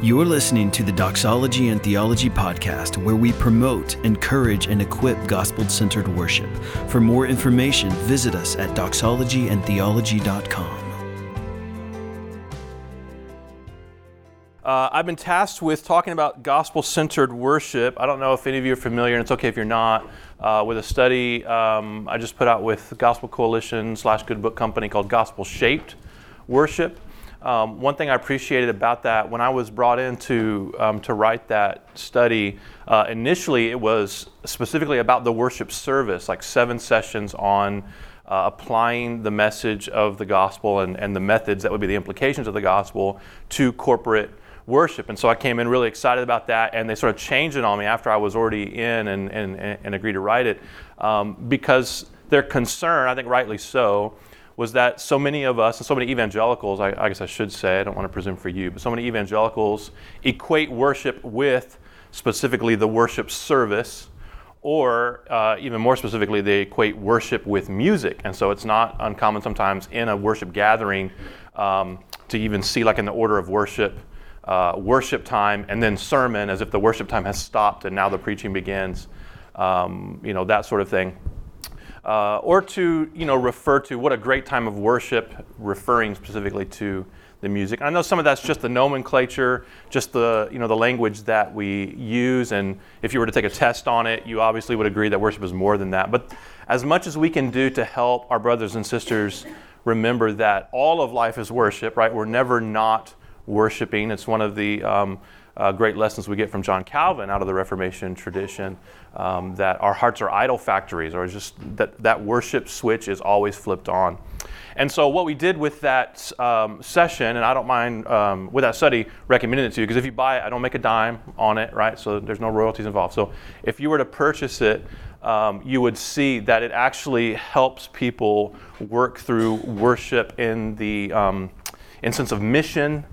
You're listening to the Doxology and Theology podcast, where we promote, encourage, and equip gospel centered worship. For more information, visit us at doxologyandtheology.com. Uh, I've been tasked with talking about gospel centered worship. I don't know if any of you are familiar, and it's okay if you're not, uh, with a study um, I just put out with Gospel Coalition slash Good Book Company called Gospel Shaped Worship. Um, one thing I appreciated about that when I was brought in to, um, to write that study, uh, initially it was specifically about the worship service, like seven sessions on uh, applying the message of the gospel and, and the methods that would be the implications of the gospel to corporate worship. And so I came in really excited about that, and they sort of changed it on me after I was already in and, and, and agreed to write it um, because their concern, I think rightly so, was that so many of us, and so many evangelicals, I, I, guess I should say, I don't want to presume for you, but so many evangelicals equate worship with specifically the worship service, or uh, even more specifically, they equate worship with music. And so it's not uncommon sometimes in a worship gathering um, to even see, like in the order of worship, uh, worship time and then sermon as if the worship time has stopped and now the preaching begins, um, you know, that sort of thing uh, or to you know refer to what a great time of worship, referring specifically to the music. I know some of that's just the nomenclature, just the you know the language that we use, and if you were to take a test on it, you obviously would agree that worship is more than that. But as much as we can do to help our brothers and sisters remember that all of life is worship, right? We're never not worshiping. It's one of the um, uh, great lessons we get from John Calvin out of the Reformation tradition um, that our hearts are idol factories, or just that that worship switch is always flipped on. And so, what we did with that um, session, and I don't mind um, with that study recommending it to you, because if you buy it, I don't make a dime on it, right? So there's no royalties involved. So if you were to purchase it, um, you would see that it actually helps people work through worship in the um, in sense of mission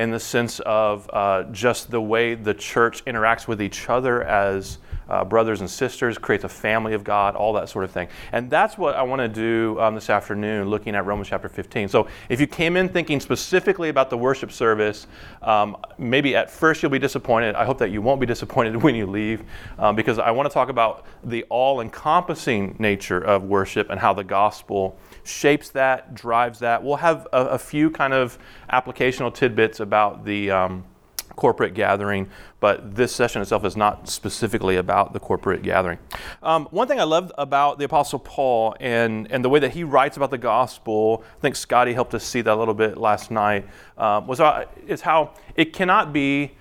in the sense of uh, just the way the church interacts with each other as uh, brothers and sisters, creates a family of God, all that sort of thing. And that's what I want to do um, this afternoon, looking at Romans chapter 15. So if you came in thinking specifically about the worship service, um, maybe at first you'll be disappointed. I hope that you won't be disappointed when you leave, um, because I want to talk about the all encompassing nature of worship and how the gospel shapes that, drives that. We'll have a, a few kind of applicational tidbits about the um, corporate gathering, but this session itself is not specifically about the corporate gathering. Um, one thing I loved about the Apostle Paul and, and the way that he writes about the gospel, I think Scotty helped us see that a little bit last night, um, was uh, is how it cannot be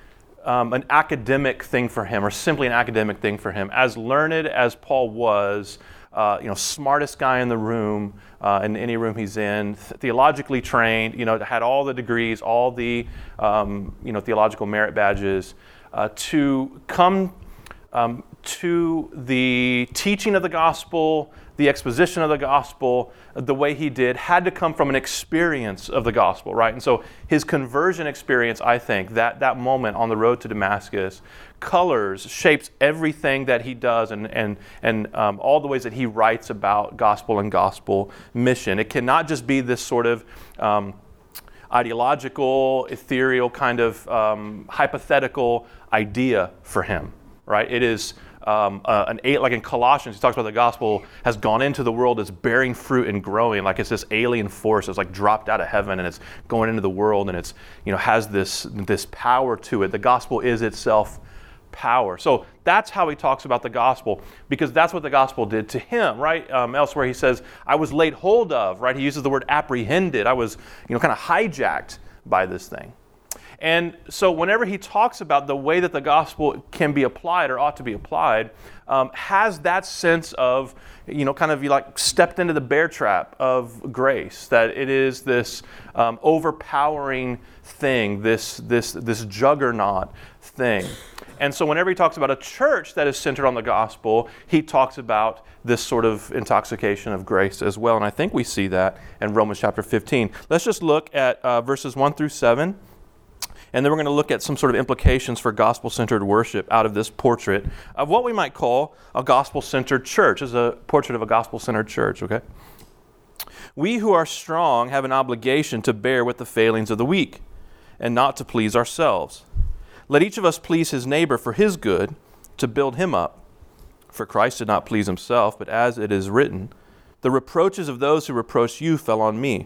um, an academic thing for him or simply an academic thing for him. As learned as Paul was, uh, you know, smartest guy in the room, uh, in any room he's in, theologically trained, you know, had all the degrees, all the, um, you know, theological merit badges, uh, to come um, to the teaching of the gospel, the exposition of the gospel the way he did had to come from an experience of the gospel, right? And so his conversion experience, I think, that, that moment on the road to Damascus, colors, shapes everything that he does and, and, and um, all the ways that he writes about gospel and gospel mission. It cannot just be this sort of um, ideological, ethereal, kind of um, hypothetical idea for him, right? It is um, uh, an eight, like in Colossians, he talks about the gospel has gone into the world, it's bearing fruit and growing, like it's this alien force that's like dropped out of heaven and it's going into the world and it's you know has this this power to it. The gospel is itself power. So that's how he talks about the gospel because that's what the gospel did to him, right? Um, elsewhere he says, "I was laid hold of," right? He uses the word apprehended. I was you know kind of hijacked by this thing. And so, whenever he talks about the way that the gospel can be applied or ought to be applied, um, has that sense of, you know, kind of you like stepped into the bear trap of grace, that it is this um, overpowering thing, this, this, this juggernaut thing. And so, whenever he talks about a church that is centered on the gospel, he talks about this sort of intoxication of grace as well. And I think we see that in Romans chapter 15. Let's just look at uh, verses 1 through 7. And then we're going to look at some sort of implications for gospel centered worship out of this portrait of what we might call a gospel centered church, as a portrait of a gospel centered church, okay? We who are strong have an obligation to bear with the failings of the weak and not to please ourselves. Let each of us please his neighbor for his good, to build him up. For Christ did not please himself, but as it is written, the reproaches of those who reproach you fell on me.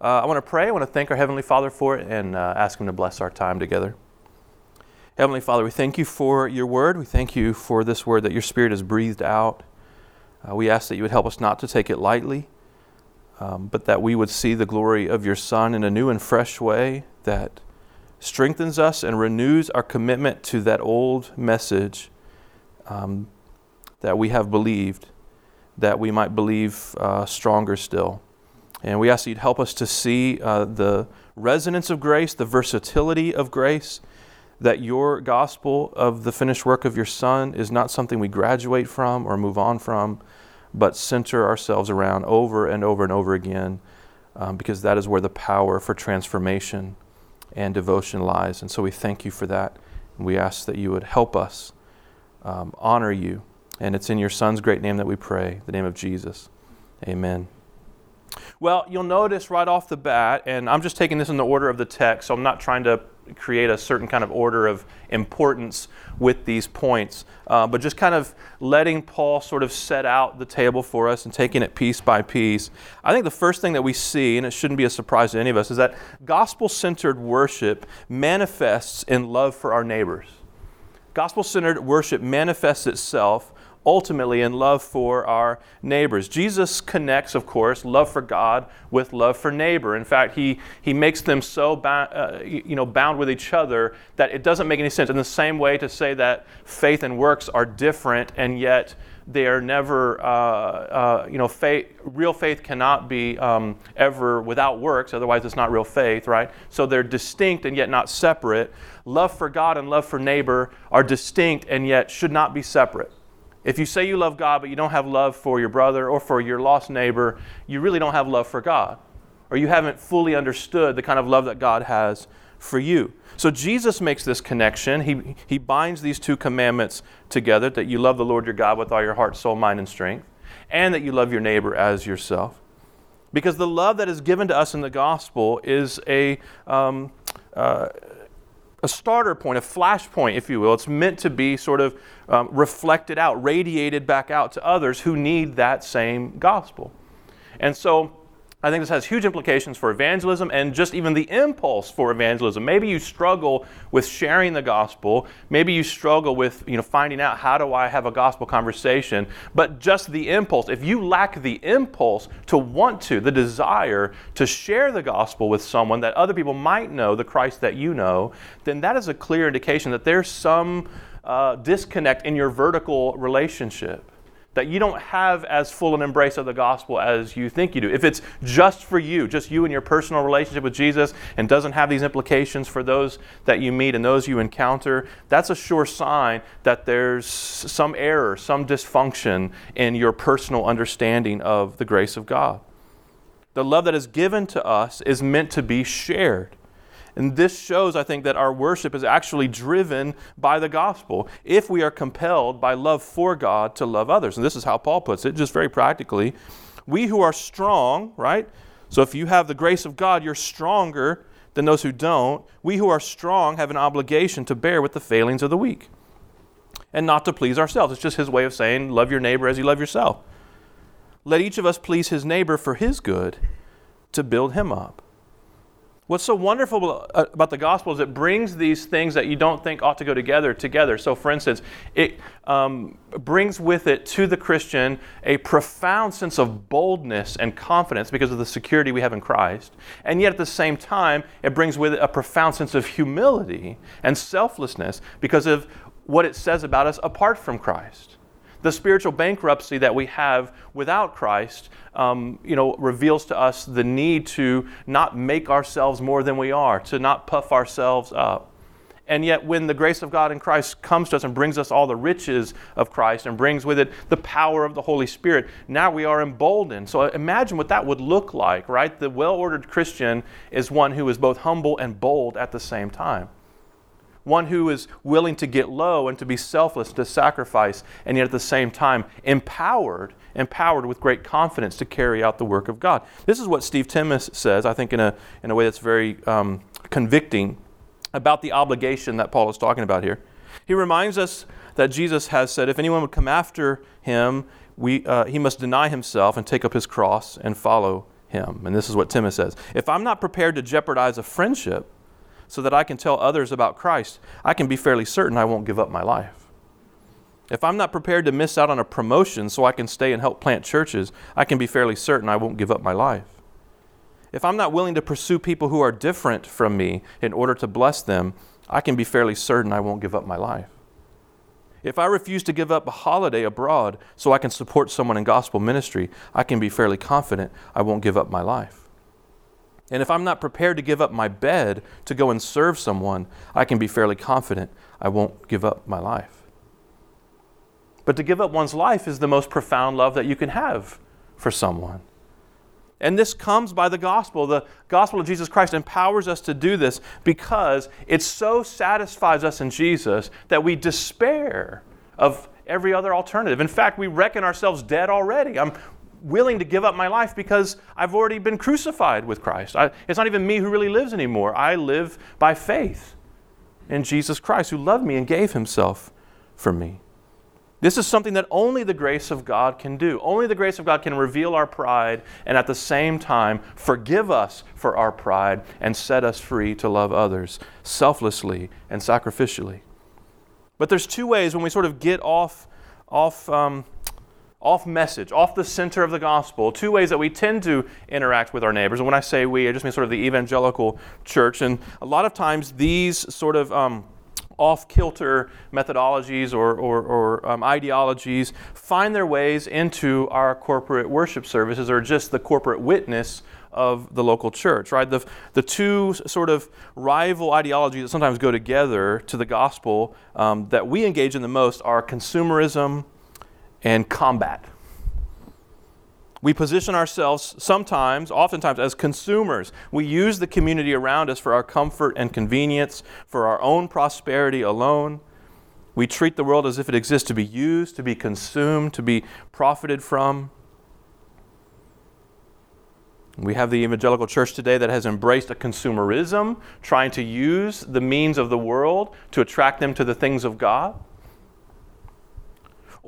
Uh, I want to pray. I want to thank our Heavenly Father for it and uh, ask Him to bless our time together. Heavenly Father, we thank you for your word. We thank you for this word that your Spirit has breathed out. Uh, we ask that you would help us not to take it lightly, um, but that we would see the glory of your Son in a new and fresh way that strengthens us and renews our commitment to that old message um, that we have believed, that we might believe uh, stronger still. And we ask that you'd help us to see uh, the resonance of grace, the versatility of grace, that your gospel of the finished work of your Son is not something we graduate from or move on from, but center ourselves around over and over and over again, um, because that is where the power for transformation and devotion lies. And so we thank you for that. And we ask that you would help us um, honor you. And it's in your Son's great name that we pray, the name of Jesus. Amen. Well, you'll notice right off the bat, and I'm just taking this in the order of the text, so I'm not trying to create a certain kind of order of importance with these points, uh, but just kind of letting Paul sort of set out the table for us and taking it piece by piece. I think the first thing that we see, and it shouldn't be a surprise to any of us, is that gospel centered worship manifests in love for our neighbors. Gospel centered worship manifests itself ultimately in love for our neighbors. Jesus connects, of course, love for God with love for neighbor. In fact, he, he makes them so bound, uh, you know, bound with each other that it doesn't make any sense. In the same way, to say that faith and works are different and yet they are never, uh, uh, you know, faith, real faith cannot be um, ever without works, otherwise, it's not real faith, right? So they're distinct and yet not separate. Love for God and love for neighbor are distinct and yet should not be separate. If you say you love God, but you don't have love for your brother or for your lost neighbor, you really don't have love for God. Or you haven't fully understood the kind of love that God has for you. So Jesus makes this connection. He, he binds these two commandments together that you love the Lord your God with all your heart, soul, mind, and strength, and that you love your neighbor as yourself. Because the love that is given to us in the gospel is a, um, uh, a starter point, a flash point, if you will. It's meant to be sort of um, reflected out, radiated back out to others who need that same gospel. And so I think this has huge implications for evangelism and just even the impulse for evangelism. Maybe you struggle with sharing the gospel. Maybe you struggle with you know, finding out how do I have a gospel conversation. But just the impulse, if you lack the impulse to want to, the desire to share the gospel with someone that other people might know, the Christ that you know, then that is a clear indication that there's some uh, disconnect in your vertical relationship that you don't have as full an embrace of the gospel as you think you do. If it's just for you, just you and your personal relationship with Jesus, and doesn't have these implications for those that you meet and those you encounter, that's a sure sign that there's some error, some dysfunction in your personal understanding of the grace of God. The love that is given to us is meant to be shared. And this shows, I think, that our worship is actually driven by the gospel if we are compelled by love for God to love others. And this is how Paul puts it, just very practically. We who are strong, right? So if you have the grace of God, you're stronger than those who don't. We who are strong have an obligation to bear with the failings of the weak and not to please ourselves. It's just his way of saying, love your neighbor as you love yourself. Let each of us please his neighbor for his good to build him up. What's so wonderful about the gospel is it brings these things that you don't think ought to go together together. So, for instance, it um, brings with it to the Christian a profound sense of boldness and confidence because of the security we have in Christ. And yet, at the same time, it brings with it a profound sense of humility and selflessness because of what it says about us apart from Christ the spiritual bankruptcy that we have without Christ, um, you know, reveals to us the need to not make ourselves more than we are, to not puff ourselves up. And yet, when the grace of God in Christ comes to us and brings us all the riches of Christ and brings with it the power of the Holy Spirit, now we are emboldened. So imagine what that would look like, right? The well ordered Christian is one who is both humble and bold at the same time. One who is willing to get low and to be selfless, to sacrifice, and yet at the same time empowered, empowered with great confidence to carry out the work of God. This is what Steve Timmis says, I think, in a, in a way that's very um, convicting about the obligation that Paul is talking about here. He reminds us that Jesus has said, if anyone would come after him, we, uh, he must deny himself and take up his cross and follow him. And this is what Timmis says If I'm not prepared to jeopardize a friendship so that I can tell others about Christ, I can be fairly certain I won't give up my life. If I'm not prepared to miss out on a promotion so I can stay and help plant churches, I can be fairly certain I won't give up my life. If I'm not willing to pursue people who are different from me in order to bless them, I can be fairly certain I won't give up my life. If I refuse to give up a holiday abroad so I can support someone in gospel ministry, I can be fairly confident I won't give up my life. And if I'm not prepared to give up my bed to go and serve someone, I can be fairly confident I won't give up my life. But to give up one's life is the most profound love that you can have for someone. And this comes by the gospel. The gospel of Jesus Christ empowers us to do this because it so satisfies us in Jesus that we despair of every other alternative. In fact, we reckon ourselves dead already. I'm willing to give up my life because I've already been crucified with Christ. I, it's not even me who really lives anymore. I live by faith in Jesus Christ who loved me and gave himself for me. This is something that only the grace of God can do. Only the grace of God can reveal our pride and at the same time forgive us for our pride and set us free to love others selflessly and sacrificially. But there's two ways when we sort of get off, off, um, off message, off the center of the gospel, two ways that we tend to interact with our neighbors. And when I say we, I just mean sort of the evangelical church. And a lot of times these sort of um, off kilter methodologies or, or, or um, ideologies find their ways into our corporate worship services or just the corporate witness of the local church, right? The, the two sort of rival ideologies that sometimes go together to the gospel um, that we engage in the most are consumerism and combat. We position ourselves sometimes, oftentimes, as consumers. We use the community around us for our comfort and convenience, for our own prosperity alone. We treat the world as if it exists to be used, to be consumed, to be profited from. We have the evangelical church today that has embraced a consumerism, trying to use the means of the world to attract them to the things of God.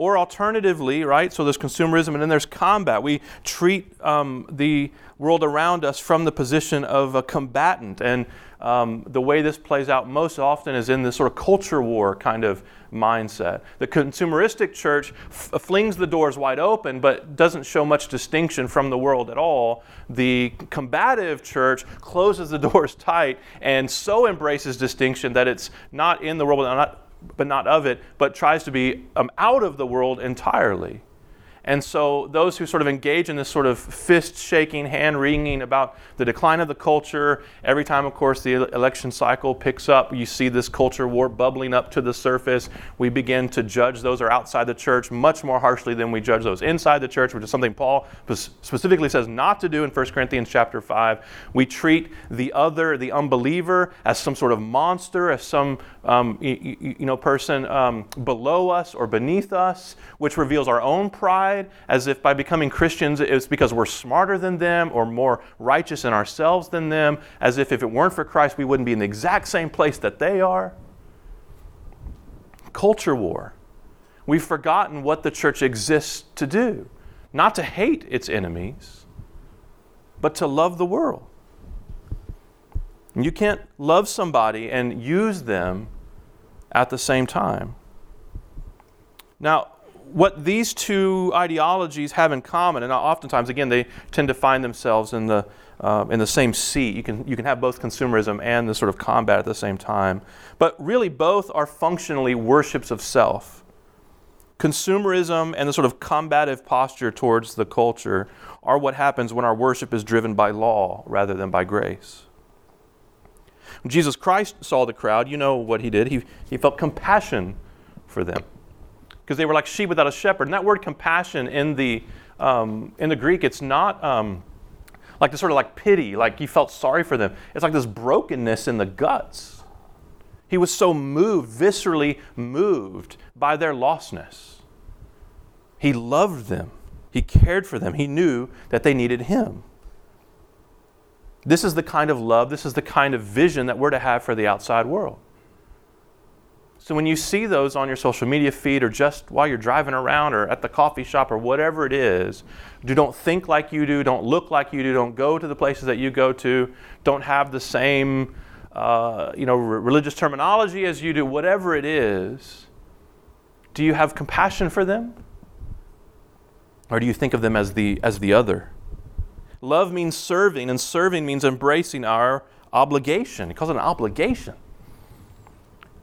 Or alternatively, right, so there's consumerism and then there's combat. We treat um, the world around us from the position of a combatant. And um, the way this plays out most often is in this sort of culture war kind of mindset. The consumeristic church f- flings the doors wide open, but doesn't show much distinction from the world at all. The combative church closes the doors tight and so embraces distinction that it's not in the world, not but not of it, but tries to be um, out of the world entirely. And so, those who sort of engage in this sort of fist shaking, hand wringing about the decline of the culture, every time, of course, the election cycle picks up, you see this culture war bubbling up to the surface. We begin to judge those who are outside the church much more harshly than we judge those inside the church, which is something Paul specifically says not to do in 1 Corinthians chapter 5. We treat the other, the unbeliever, as some sort of monster, as some um, you, you, know, person um, below us or beneath us, which reveals our own pride, as if by becoming Christians it's because we're smarter than them or more righteous in ourselves than them, as if if it weren't for Christ we wouldn't be in the exact same place that they are. Culture war. We've forgotten what the church exists to do not to hate its enemies, but to love the world. You can't love somebody and use them at the same time. Now, what these two ideologies have in common, and oftentimes, again, they tend to find themselves in the, uh, in the same seat. You can, you can have both consumerism and the sort of combat at the same time. But really, both are functionally worships of self. Consumerism and the sort of combative posture towards the culture are what happens when our worship is driven by law rather than by grace. When Jesus Christ saw the crowd, you know what he did. He, he felt compassion for them because they were like sheep without a shepherd. And that word compassion in the, um, in the Greek, it's not um, like this sort of like pity, like he felt sorry for them. It's like this brokenness in the guts. He was so moved, viscerally moved by their lostness. He loved them. He cared for them. He knew that they needed him. This is the kind of love, this is the kind of vision that we're to have for the outside world. So when you see those on your social media feed or just while you're driving around or at the coffee shop or whatever it is, do don't think like you do, don't look like you do, don't go to the places that you go to, don't have the same uh, you know, religious terminology as you do, whatever it is, do you have compassion for them? Or do you think of them as the, as the other? Love means serving, and serving means embracing our obligation. He calls it an obligation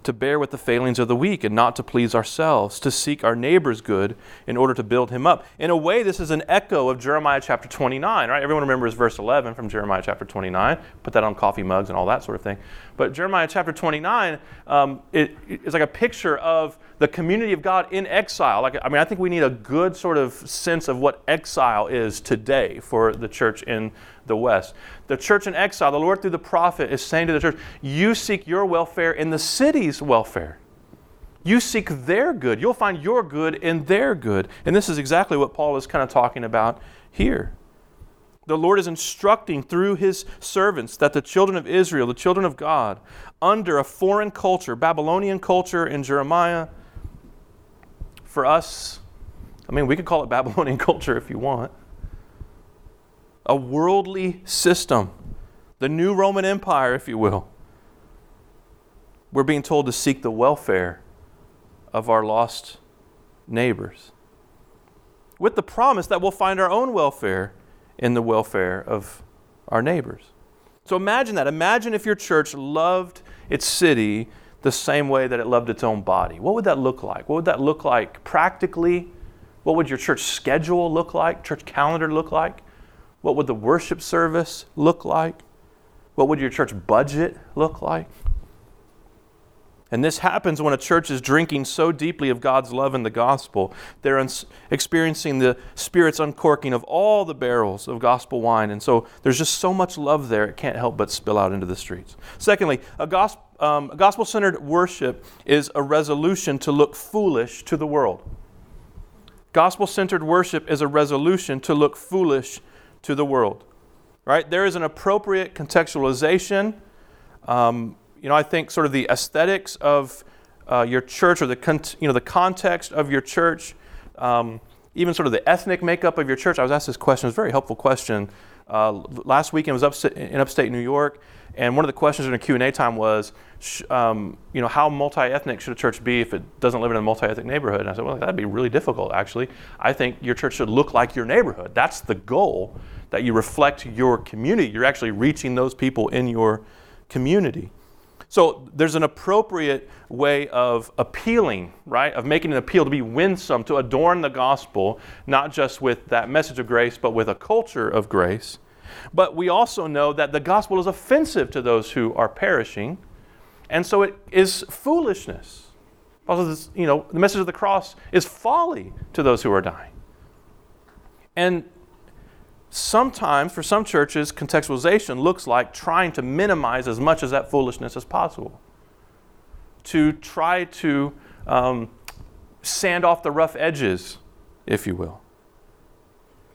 to bear with the failings of the weak and not to please ourselves, to seek our neighbor's good in order to build him up. In a way, this is an echo of Jeremiah chapter 29, right? Everyone remembers verse 11 from Jeremiah chapter 29. Put that on coffee mugs and all that sort of thing. But Jeremiah chapter 29 um, it, it's like a picture of the community of God in exile. Like, I mean, I think we need a good sort of sense of what exile is today for the church in the West. The church in exile, the Lord through the prophet is saying to the church, You seek your welfare in the city's welfare. You seek their good. You'll find your good in their good. And this is exactly what Paul is kind of talking about here. The Lord is instructing through his servants that the children of Israel, the children of God, under a foreign culture, Babylonian culture in Jeremiah, for us, I mean, we could call it Babylonian culture if you want a worldly system, the new Roman Empire, if you will. We're being told to seek the welfare of our lost neighbors, with the promise that we'll find our own welfare in the welfare of our neighbors. So imagine that. Imagine if your church loved its city the same way that it loved its own body. What would that look like? What would that look like practically? What would your church schedule look like? Church calendar look like? What would the worship service look like? What would your church budget look like? And this happens when a church is drinking so deeply of God's love and the gospel. They're experiencing the Spirit's uncorking of all the barrels of gospel wine. And so there's just so much love there, it can't help but spill out into the streets. Secondly, a, gosp- um, gospel centered worship is a resolution to look foolish to the world. Gospel centered worship is a resolution to look foolish to the world. Right? There is an appropriate contextualization. Um, you know, I think sort of the aesthetics of uh, your church or the, con- you know, the context of your church, um, even sort of the ethnic makeup of your church. I was asked this question, it's a very helpful question. Uh, last weekend I was up in upstate New York, and one of the questions in a Q&A time was, um, you know, how multi-ethnic should a church be if it doesn't live in a multi-ethnic neighborhood? And I said, well, that'd be really difficult, actually. I think your church should look like your neighborhood. That's the goal that you reflect your community. You're actually reaching those people in your community. So there's an appropriate way of appealing, right? Of making an appeal to be winsome, to adorn the gospel, not just with that message of grace, but with a culture of grace. But we also know that the gospel is offensive to those who are perishing, and so it is foolishness. Also, you know, the message of the cross is folly to those who are dying. And sometimes for some churches, contextualization looks like trying to minimize as much of that foolishness as possible. To try to um, sand off the rough edges, if you will.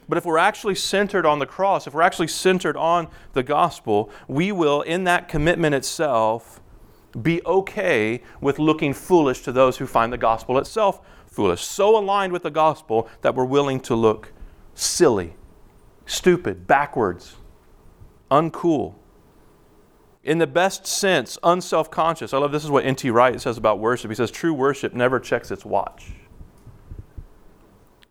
But if we're actually centered on the cross, if we're actually centered on the gospel, we will, in that commitment itself, be okay with looking foolish to those who find the gospel itself foolish. So aligned with the gospel that we're willing to look silly stupid, backwards, uncool. In the best sense, unself conscious. I love this is what N.T. Wright says about worship. He says, True worship never checks its watch.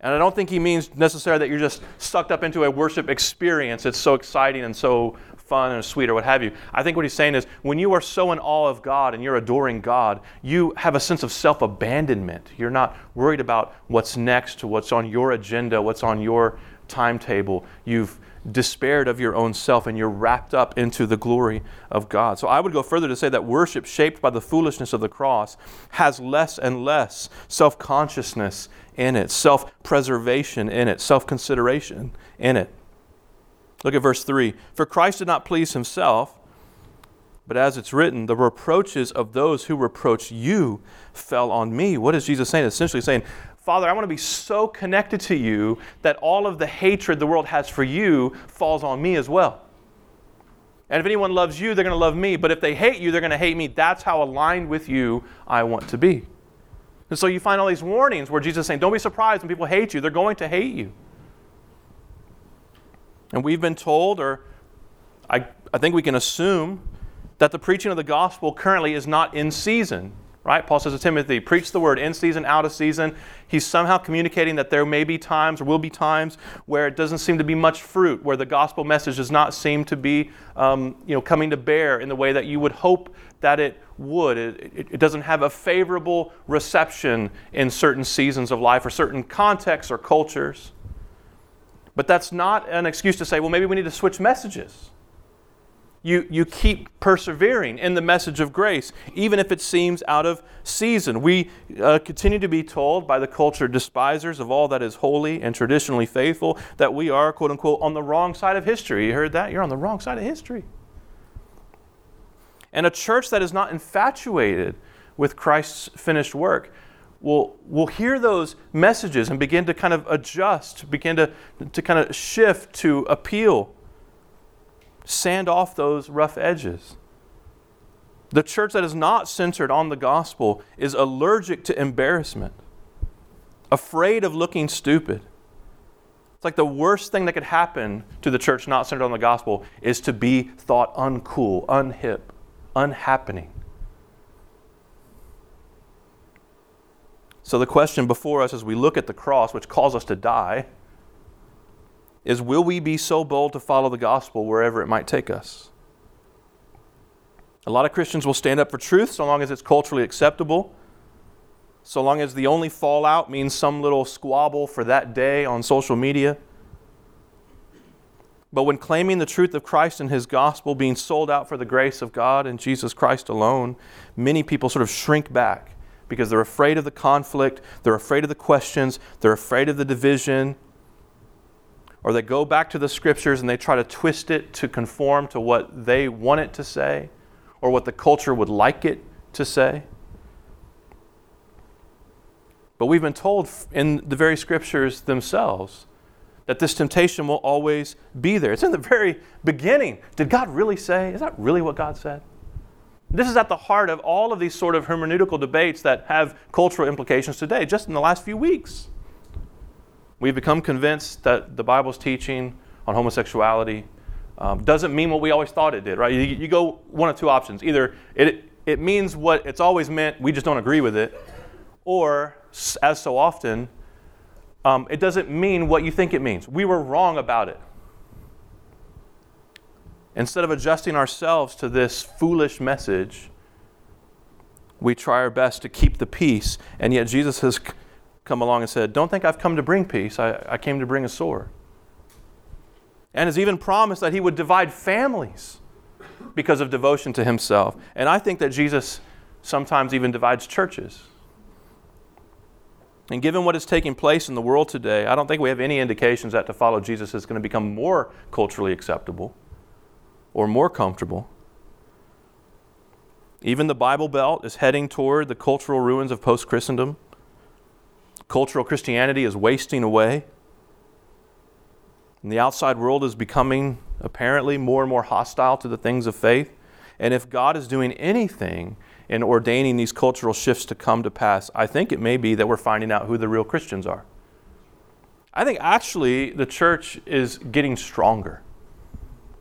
And I don't think he means necessarily that you're just sucked up into a worship experience. It's so exciting and so fun and sweet or what have you. I think what he's saying is when you are so in awe of God and you're adoring God, you have a sense of self abandonment. You're not worried about what's next, what's on your agenda, what's on your timetable. You've despaired of your own self and you're wrapped up into the glory of God. So I would go further to say that worship shaped by the foolishness of the cross has less and less self consciousness in it, self preservation in it, self consideration in it. Look at verse 3 For Christ did not please himself, but as it's written, the reproaches of those who reproach you fell on me. What is Jesus saying? Essentially saying, Father, I want to be so connected to you that all of the hatred the world has for you falls on me as well. And if anyone loves you, they're going to love me. But if they hate you, they're going to hate me. That's how aligned with you I want to be. And so you find all these warnings where Jesus is saying, Don't be surprised when people hate you. They're going to hate you. And we've been told, or I, I think we can assume, that the preaching of the gospel currently is not in season right? Paul says to Timothy, preach the word in season, out of season. He's somehow communicating that there may be times or will be times where it doesn't seem to be much fruit, where the gospel message does not seem to be um, you know, coming to bear in the way that you would hope that it would. It, it, it doesn't have a favorable reception in certain seasons of life or certain contexts or cultures. But that's not an excuse to say, well, maybe we need to switch messages you, you keep persevering in the message of grace, even if it seems out of season. We uh, continue to be told by the culture despisers of all that is holy and traditionally faithful that we are, quote unquote, on the wrong side of history. You heard that? You're on the wrong side of history. And a church that is not infatuated with Christ's finished work will, will hear those messages and begin to kind of adjust, begin to, to kind of shift to appeal sand off those rough edges. The church that is not centered on the gospel is allergic to embarrassment, afraid of looking stupid. It's like the worst thing that could happen to the church not centered on the gospel is to be thought uncool, unhip, unhappening. So, the question before us as we look at the cross, which calls us to die, is will we be so bold to follow the gospel wherever it might take us? A lot of Christians will stand up for truth so long as it's culturally acceptable, so long as the only fallout means some little squabble for that day on social media. But when claiming the truth of Christ and his gospel being sold out for the grace of God and Jesus Christ alone, many people sort of shrink back because they're afraid of the conflict, they're afraid of the questions, they're afraid of the division, or they go back to the scriptures and they try to twist it to conform to what they want it to say or what the culture would like it to say. But we've been told in the very scriptures themselves that this temptation will always be there. It's in the very beginning. Did God really say? Is that really what God said? This is at the heart of all of these sort of hermeneutical debates that have cultural implications today, just in the last few weeks. We've become convinced that the Bible's teaching on homosexuality um, doesn't mean what we always thought it did, right? You, you, go one of two options. Either it, it means what it's always meant, we just don't agree with it, or, as so often, um, it doesn't mean what you think it means. We were wrong about it. Instead of adjusting ourselves to this foolish message, we try our best to keep the peace, and yet Jesus has come along and said, Don't think I've come to bring peace, I, I came to bring a sword. And has even promised that he would divide families because of devotion to himself. And I think that Jesus sometimes even divides churches. And given what is taking place in the world today, I don't think we have any indications that to follow Jesus is going to become more culturally acceptable or more comfortable. Even the Bible Belt is heading toward the cultural ruins of post Christendom. Cultural Christianity is wasting away. And the outside world is becoming apparently more and more hostile to the things of faith. And if God is doing anything in ordaining these cultural shifts to come to pass, I think it may be that we're finding out who the real Christians are. I think actually the church is getting stronger.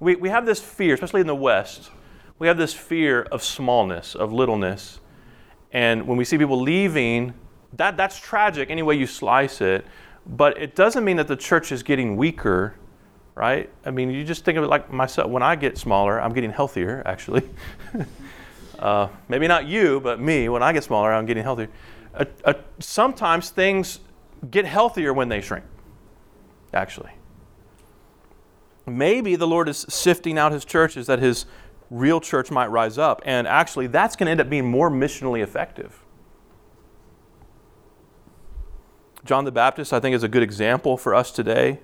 We, we have this fear, especially in the West, we have this fear of smallness, of littleness. And when we see people leaving that, that's tragic any way you slice it, but it doesn't mean that the church is getting weaker, right? I mean, you just think of it like myself. When I get smaller, I'm getting healthier, actually. uh, maybe not you, but me. When I get smaller, I'm getting healthier. Uh, uh, sometimes things get healthier when they shrink, actually. maybe the Lord is sifting out his churches that his real church might rise up. And actually, that's going to end up being more missionally effective. John the Baptist, I think, is a good example for us today.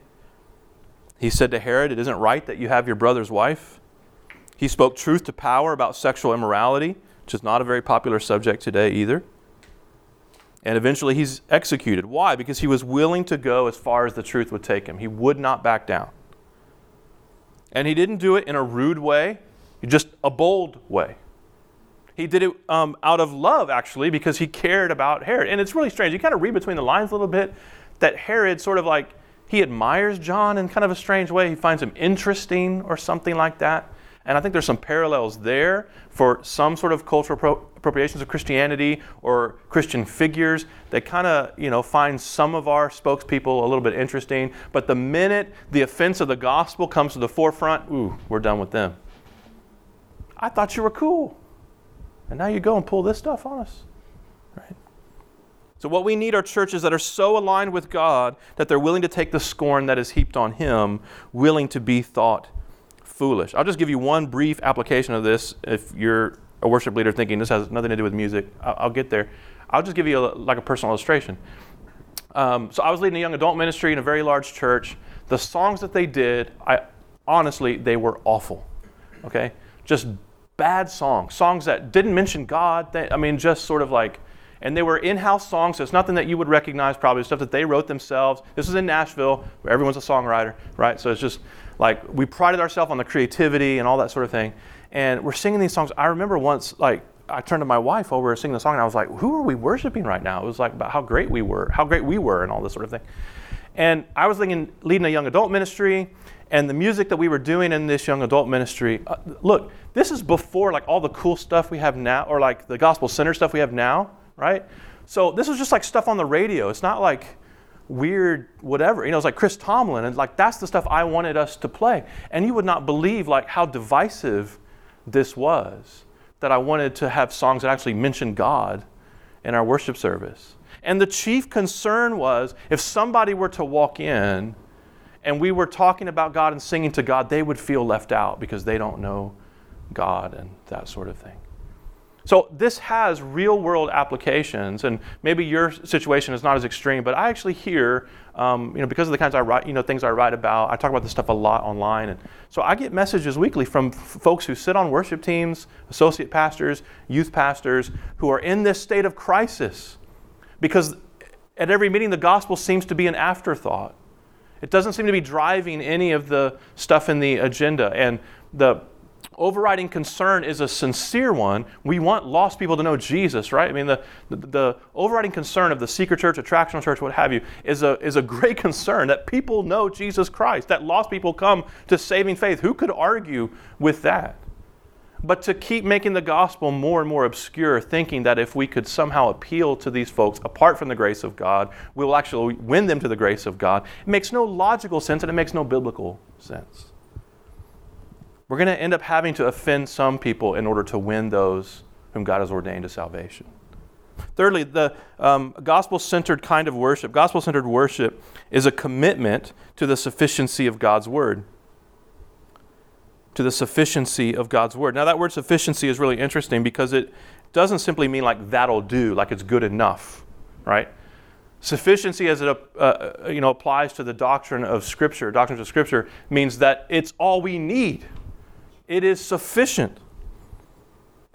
He said to Herod, It isn't right that you have your brother's wife. He spoke truth to power about sexual immorality, which is not a very popular subject today either. And eventually he's executed. Why? Because he was willing to go as far as the truth would take him. He would not back down. And he didn't do it in a rude way, just a bold way. He did it um, out of love, actually, because he cared about Herod. And it's really strange. You kind of read between the lines a little bit that Herod sort of like, he admires John in kind of a strange way. He finds him interesting or something like that. And I think there's some parallels there for some sort of cultural appropriations of Christianity or Christian figures that kind of, you know, find some of our spokespeople a little bit interesting. But the minute the offense of the gospel comes to the forefront, ooh, we're done with them. I thought you were cool. And now you go and pull this stuff on us. Right? So, what we need are churches that are so aligned with God that they're willing to take the scorn that is heaped on Him, willing to be thought foolish. I'll just give you one brief application of this if you're a worship leader thinking this has nothing to do with music. I'll, get there. I'll just give you a, like a personal illustration. Um, so I was leading a young adult ministry in a very large church. The songs that they did, I honestly, they were awful. Okay, just bad songs, songs that didn't mention God. They, I mean, just sort of like, and they were in-house songs. So it's nothing that you would recognize. Probably stuff that they wrote themselves. This is in Nashville, where everyone's a songwriter, right? So it's just like we prided ourselves on the creativity and all that sort of thing. And we're singing these songs. I remember once, like, I turned to my wife while we were singing the song, and I was like, "Who are we worshiping right now?" It was like about how great we were, how great we were, and all this sort of thing. And I was leading, leading a young adult ministry, and the music that we were doing in this young adult ministry. Uh, look, this is before like all the cool stuff we have now, or like the gospel center stuff we have now, right? So this was just like stuff on the radio. It's not like weird whatever you know it's like chris tomlin and like that's the stuff i wanted us to play and you would not believe like how divisive this was that i wanted to have songs that actually mentioned god in our worship service. And the chief concern was if somebody were to walk in and we were talking about god and singing to god they would feel left out because they don't know god and that sort of thing. So this has real world applications, and maybe your situation is not as extreme, but I actually hear, um, you know, because of the kinds I write, you know, things I write about, I talk about this stuff a lot online, and so I get messages weekly from f- folks who sit on worship teams, associate pastors, youth pastors, who are in this state of crisis, because at every meeting the gospel seems to be an afterthought. It doesn't seem to be driving any of the stuff in the agenda, and the overriding concern is a sincere one. We want lost people to know Jesus, right? I mean, the, the, the, overriding concern of the seeker church, attractional church, what have you, is a, is a great concern that people know Jesus Christ, that lost people come to saving faith. Who could argue with that? But to keep making the gospel more and more obscure, thinking that if we could somehow appeal to these folks apart from the grace of God, we will actually win them to the grace of God, it makes no logical sense and it makes no biblical sense we're going to end up having to offend some people in order to win those whom God has ordained to salvation. Thirdly, the um, gospel centered kind of worship, gospel centered worship, is a commitment to the sufficiency of God's word. To the sufficiency of God's word. Now, that word sufficiency is really interesting because it doesn't simply mean like that'll do, like it's good enough, right? Sufficiency, as it uh, uh you know, applies to the doctrine of Scripture, doctrines of Scripture, means that it's all we need it is sufficient.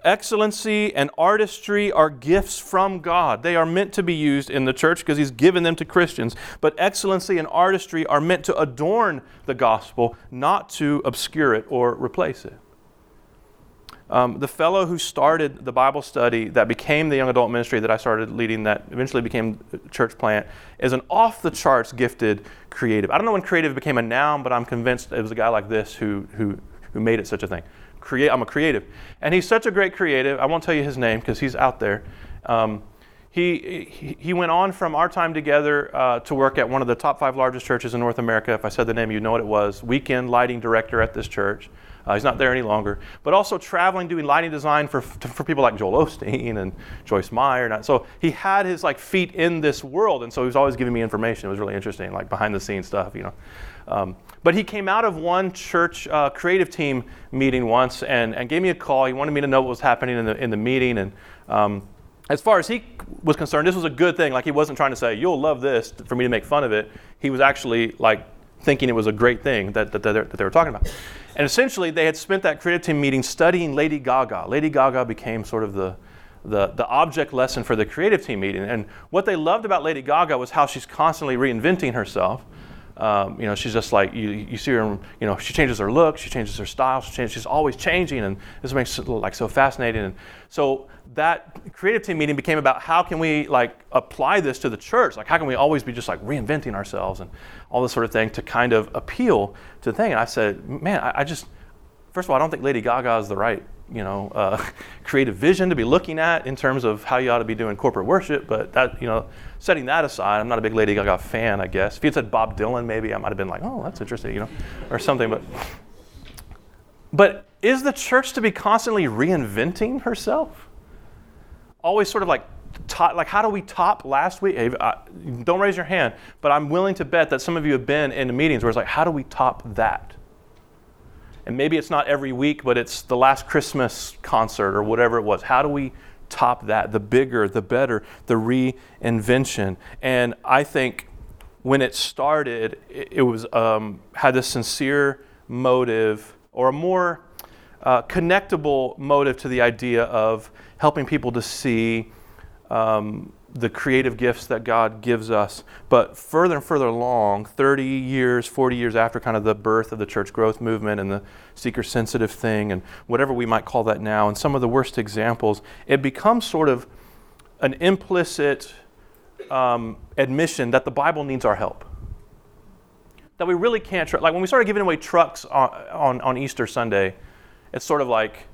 Excellency and artistry are gifts from God. They are meant to be used in the church because He's given them to Christians. But excellency and artistry are meant to adorn the gospel, not to obscure it or replace it. Um, the fellow who started the Bible study that became the young adult ministry that I started leading, that eventually became church plant, is an off the charts gifted creative. I don't know when creative became a noun, but I'm convinced it was a guy like this who, who, who made it such a thing. Create, I'm a creative. And he's such a great creative. I won't tell you his name because he's out there. Um, he, he went on from our time together uh, to work at one of the top five largest churches in North America. If I said the name, you know what it was. Weekend lighting director at this church. Uh, he's not there any longer. But also traveling, doing lighting design for, for people like Joel Osteen and Joyce Meyer. And so he had his like feet in this world, and so he was always giving me information. It was really interesting, like behind the scenes stuff, you know. Um, but he came out of one church uh, creative team meeting once and, and gave me a call. He wanted me to know what was happening in the, in the meeting. And um, as far as he was concerned, this was a good thing. Like he wasn't trying to say, you'll love this for me to make fun of it. He was actually like thinking it was a great thing that, that, that, they were talking about. And essentially, they had spent that creative team meeting studying Lady Gaga. Lady Gaga became sort of the, the, the object lesson for the creative team meeting. And what they loved about Lady Gaga was how she's constantly reinventing herself. Um, you know, she's just like you, you see her. You know, she changes her look, she changes her style, she changes, she's always changing, and this makes it look like so fascinating. And so that creative team meeting became about how can we like apply this to the church? Like, how can we always be just like reinventing ourselves and all this sort of thing to kind of appeal to the thing? And I said, man, I, I just first of all, I don't think Lady Gaga is the right you know, uh, creative vision to be looking at in terms of how you ought to be doing corporate worship. But that, you know, setting that aside, I'm not a big Lady Gaga fan, I guess. If you said Bob Dylan, maybe I might have been like, oh, that's interesting, you know, or something. But, but is the church to be constantly reinventing herself? Always sort of like, top, like how do we top last week? I, don't raise your hand, but I'm willing to bet that some of you have been in meetings where it's like, how do we top that? And maybe it's not every week, but it's the last Christmas concert or whatever it was. How do we top that? The bigger, the better, the reinvention. And I think when it started, it, was um, had a sincere motive or a more uh, connectable motive to the idea of helping people to see um, the creative gifts that God gives us. But further and further along, 30 years, 40 years after kind of the birth of the church growth movement and the seeker sensitive thing and whatever we might call that now, and some of the worst examples, it becomes sort of an implicit um, admission that the Bible needs our help. That we really can't, like when we started giving away trucks on, on, on Easter Sunday, it's sort of like,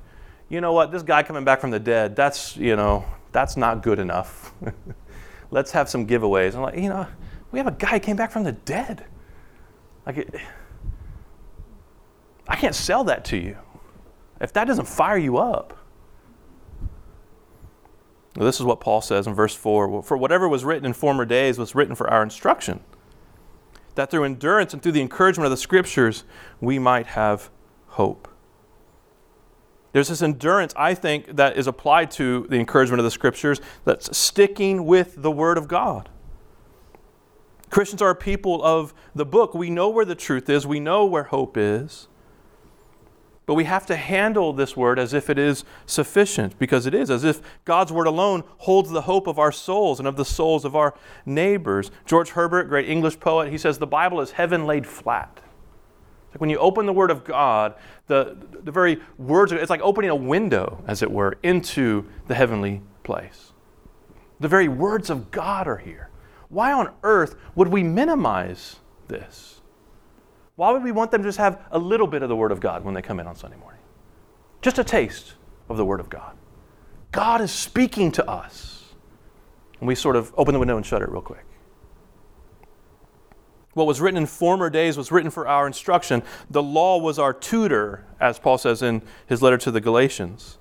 you know what, this guy coming back from the dead, that's, you know, that's not good enough. Let's have some giveaways. I'm like, you know, we have a guy came back from the dead. Like, I can't sell that to you if that doesn't fire you up. This is what Paul says in verse 4 For whatever was written in former days was written for our instruction, that through endurance and through the encouragement of the Scriptures we might have hope. There's this endurance, I think, that is applied to the encouragement of the scriptures that's sticking with the Word of God. Christians are a people of the book. We know where the truth is, we know where hope is. But we have to handle this word as if it is sufficient, because it is, as if God's word alone holds the hope of our souls and of the souls of our neighbors. George Herbert, great English poet, he says, The Bible is heaven laid flat. Like when you open the Word of God, the, the very words, it's like opening a window, as it were, into the heavenly place. The very words of God are here. Why on earth would we minimize this? Why would we want them to just have a little bit of the Word of God when they come in on Sunday morning? Just a taste of the Word of God. God is speaking to us. And we sort of open the window and shut it real quick. What was written in former days was written for our instruction. The law was our tutor, as Paul says in his letter to the Galatians.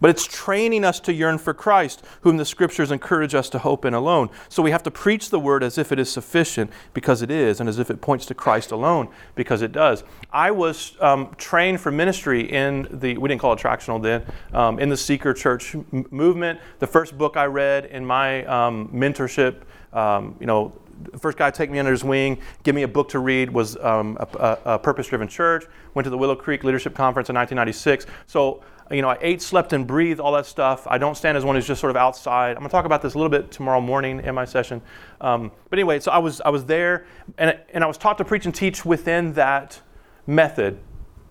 But it's training us to yearn for Christ, whom the scriptures encourage us to hope in alone. So we have to preach the word as if it is sufficient, because it is, and as if it points to Christ alone, because it does. I was um, trained for ministry in the, we didn't call it tractional then, um, in the Seeker Church m- movement. The first book I read in my um, mentorship, um, you know, first guy take me under his wing, give me a book to read, was um, a, a, a Purpose Driven Church. Went to the Willow Creek Leadership Conference in 1996. So, you know, I ate, slept, and breathed all that stuff. I don't stand as one who's just sort of outside. I'm going to talk about this a little bit tomorrow morning in my session. Um, but anyway, so I was I was there, and and I was taught to preach and teach within that method,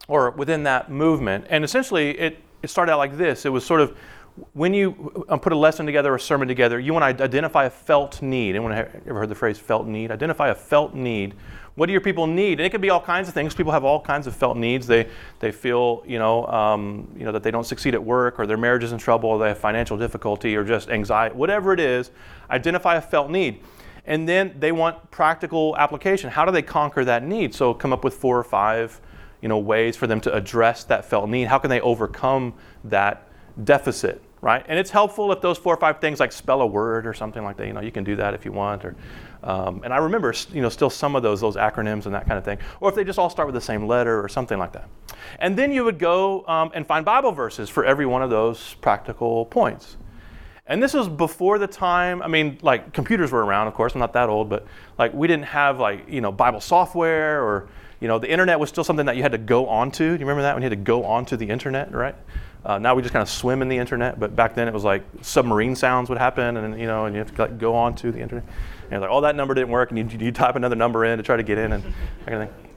or within that movement. And essentially, it it started out like this. It was sort of when you um, put a lesson together, a sermon together, you want to identify a felt need. Anyone ever heard the phrase felt need? Identify a felt need. What do your people need? And it could be all kinds of things. People have all kinds of felt needs. They, they feel, you know, um, you know, that they don't succeed at work or their marriage is in trouble or they have financial difficulty or just anxiety, whatever it is. Identify a felt need. And then they want practical application. How do they conquer that need? So come up with four or five you know, ways for them to address that felt need? How can they overcome that deficit, right? And it's helpful if those four or five things like spell a word or something like that. You know, you can do that if you want. Or, um, and I remember, you know, still some of those those acronyms and that kind of thing. Or if they just all start with the same letter or something like that. And then you would go um, and find Bible verses for every one of those practical points. And this was before the time, I mean, like computers were around, of course, I'm not that old, but like we didn't have like, you know, Bible software or, you know, the internet was still something that you had to go onto. Do you remember that when you had to go onto the internet, right? Uh, now we just kind of swim in the internet, but back then it was like submarine sounds would happen, and you know, and you have to like go onto the internet. And like, oh, that number didn't work, and you, you type another number in to try to get in, and that kind of thing.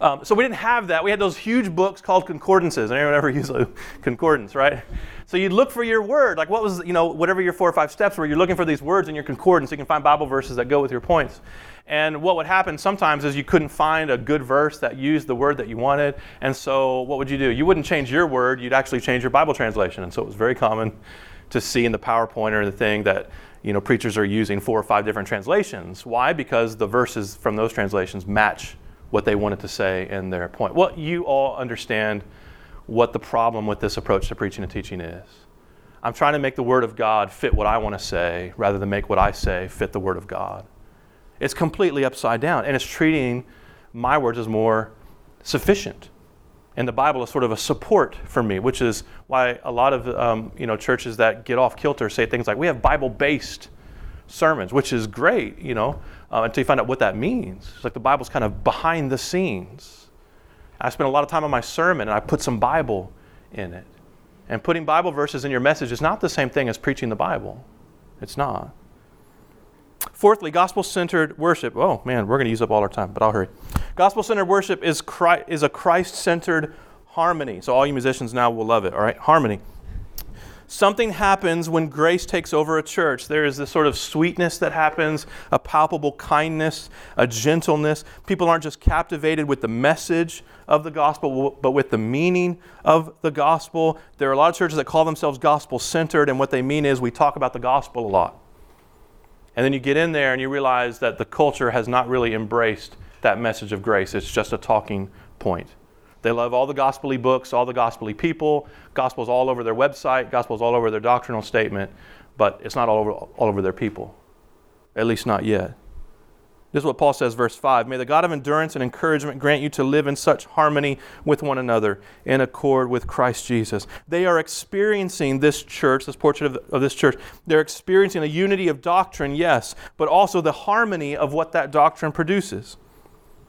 Um, so we didn't have that. We had those huge books called concordances. Anyone ever use a concordance, right? So you'd look for your word, like what was, you know, whatever your four or five steps were, you're looking for these words in your concordance. You can find Bible verses that go with your points. And what would happen sometimes is you couldn't find a good verse that used the word that you wanted. And so what would you do? You wouldn't change your word, you'd actually change your Bible translation. And so it was very common to see in the PowerPoint or the thing that you know preachers are using four or five different translations. Why? Because the verses from those translations match what they wanted to say in their point. Well, you all understand what the problem with this approach to preaching and teaching is. I'm trying to make the Word of God fit what I want to say rather than make what I say fit the Word of God. It's completely upside down, and it's treating my words as more sufficient. And the Bible is sort of a support for me, which is why a lot of um, you know churches that get off kilter say things like, "We have Bible-based sermons," which is great, you know, uh, until you find out what that means. It's like the Bible's kind of behind the scenes. I spent a lot of time on my sermon and I put some Bible in it. And putting Bible verses in your message is not the same thing as preaching the Bible. It's not. Fourthly, gospel centered worship. Oh man, we're going to use up all our time, but I'll hurry. Gospel centered worship is, Christ, is a Christ centered harmony. So all you musicians now will love it, all right? Harmony something happens when grace takes over a church. There is this sort of sweetness that happens, a palpable kindness, a gentleness. People aren't just captivated with the message of the gospel, but with the meaning of the gospel. There are a lot of churches that call themselves gospel centered, and what they mean is we talk about the gospel a lot. And then you get in there and you realize that the culture has not really embraced that message of grace. It's just a talking point. They love all the gospely books, all the gospely people. Gospel's all over their website, gospel's all over their doctrinal statement, but it's not all over, all over their people. At least not yet. This is what Paul says, verse 5. May the God of endurance and encouragement grant you to live in such harmony with one another, in accord with Christ Jesus. They are experiencing this church, this portrait of, of this church. They're experiencing a unity of doctrine, yes, but also the harmony of what that doctrine produces.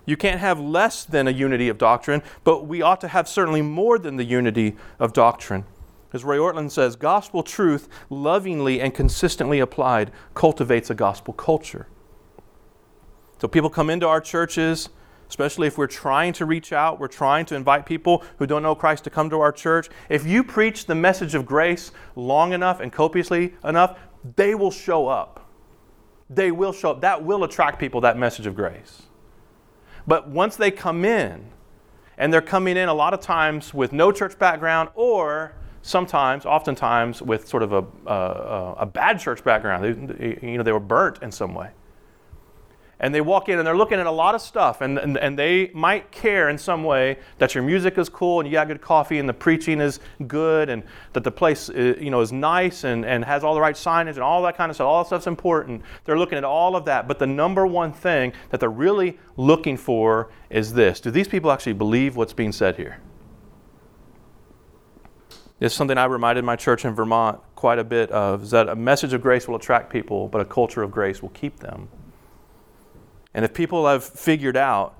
You can't have less than a unity of doctrine, but we ought to have certainly more than the unity of doctrine. As Ray Ortlund says, gospel truth, lovingly and consistently applied, cultivates a gospel culture. So people come into our churches, especially if we're trying to reach out, we're trying to invite people who don't know Christ to come to our church. If you preach the message of grace long enough and copiously enough, they will show up. They will show up. That will attract people, that message of grace. But once they come in, and they're coming in a lot of times with no church background or sometimes, oftentimes, with sort of a, a, a bad church background. They, you know, they were burnt in some way and they walk in and they're looking at a lot of stuff and, and, and they might care in some way that your music is cool and you got good coffee and the preaching is good and that the place is, uh, you know, is nice and, and has all the right signage and all that kind of stuff. All that stuff's important. They're looking at all of that. But the number one thing that they're really looking for is this. Do these people actually believe what's being said here? It's something I reminded my church in Vermont quite a bit of, is that a message of grace will attract people, but a culture of grace will keep them. And if people have figured out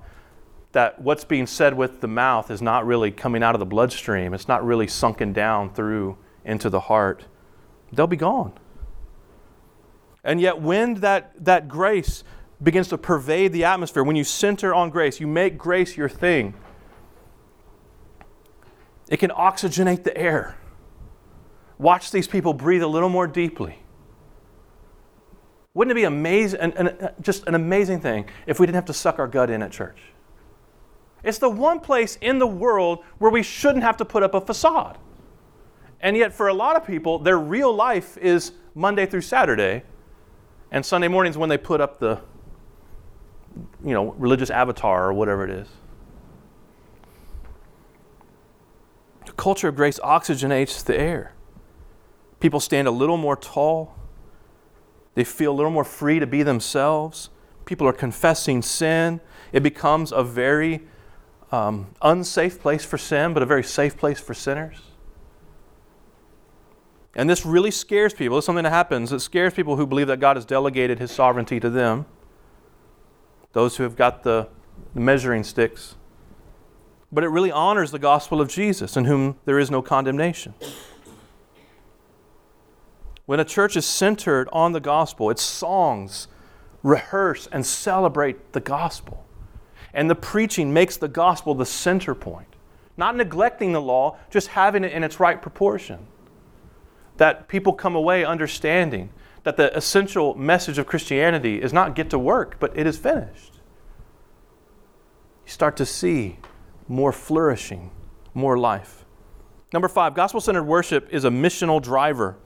that what's being said with the mouth is not really coming out of the bloodstream, it's not really sunken down through into the heart, they'll be gone. And yet, when that, that grace begins to pervade the atmosphere, when you center on grace, you make grace your thing, it can oxygenate the air. Watch these people breathe a little more deeply. Wouldn't it be amazing, uh, just an amazing thing if we didn't have to suck our gut in at church? It's the one place in the world where we shouldn't have to put up a facade. And yet, for a lot of people, their real life is Monday through Saturday, and Sunday mornings when they put up the, you know, religious avatar or whatever it is. The culture of grace oxygenates the air. People stand a little more tall. They feel a little more free to be themselves. People are confessing sin. It becomes a very um, unsafe place for sin, but a very safe place for sinners. And this really scares people. It's something that happens. It scares people who believe that God has delegated his sovereignty to them, those who have got the, the measuring sticks. But it really honors the gospel of Jesus, in whom there is no condemnation. When a church is centered on the gospel, its songs rehearse and celebrate the gospel. And the preaching makes the gospel the center point. Not neglecting the law, just having it in its right proportion. That people come away understanding that the essential message of Christianity is not get to work, but it is finished. You start to see more flourishing, more life. Number five, gospel centered worship is a missional driver.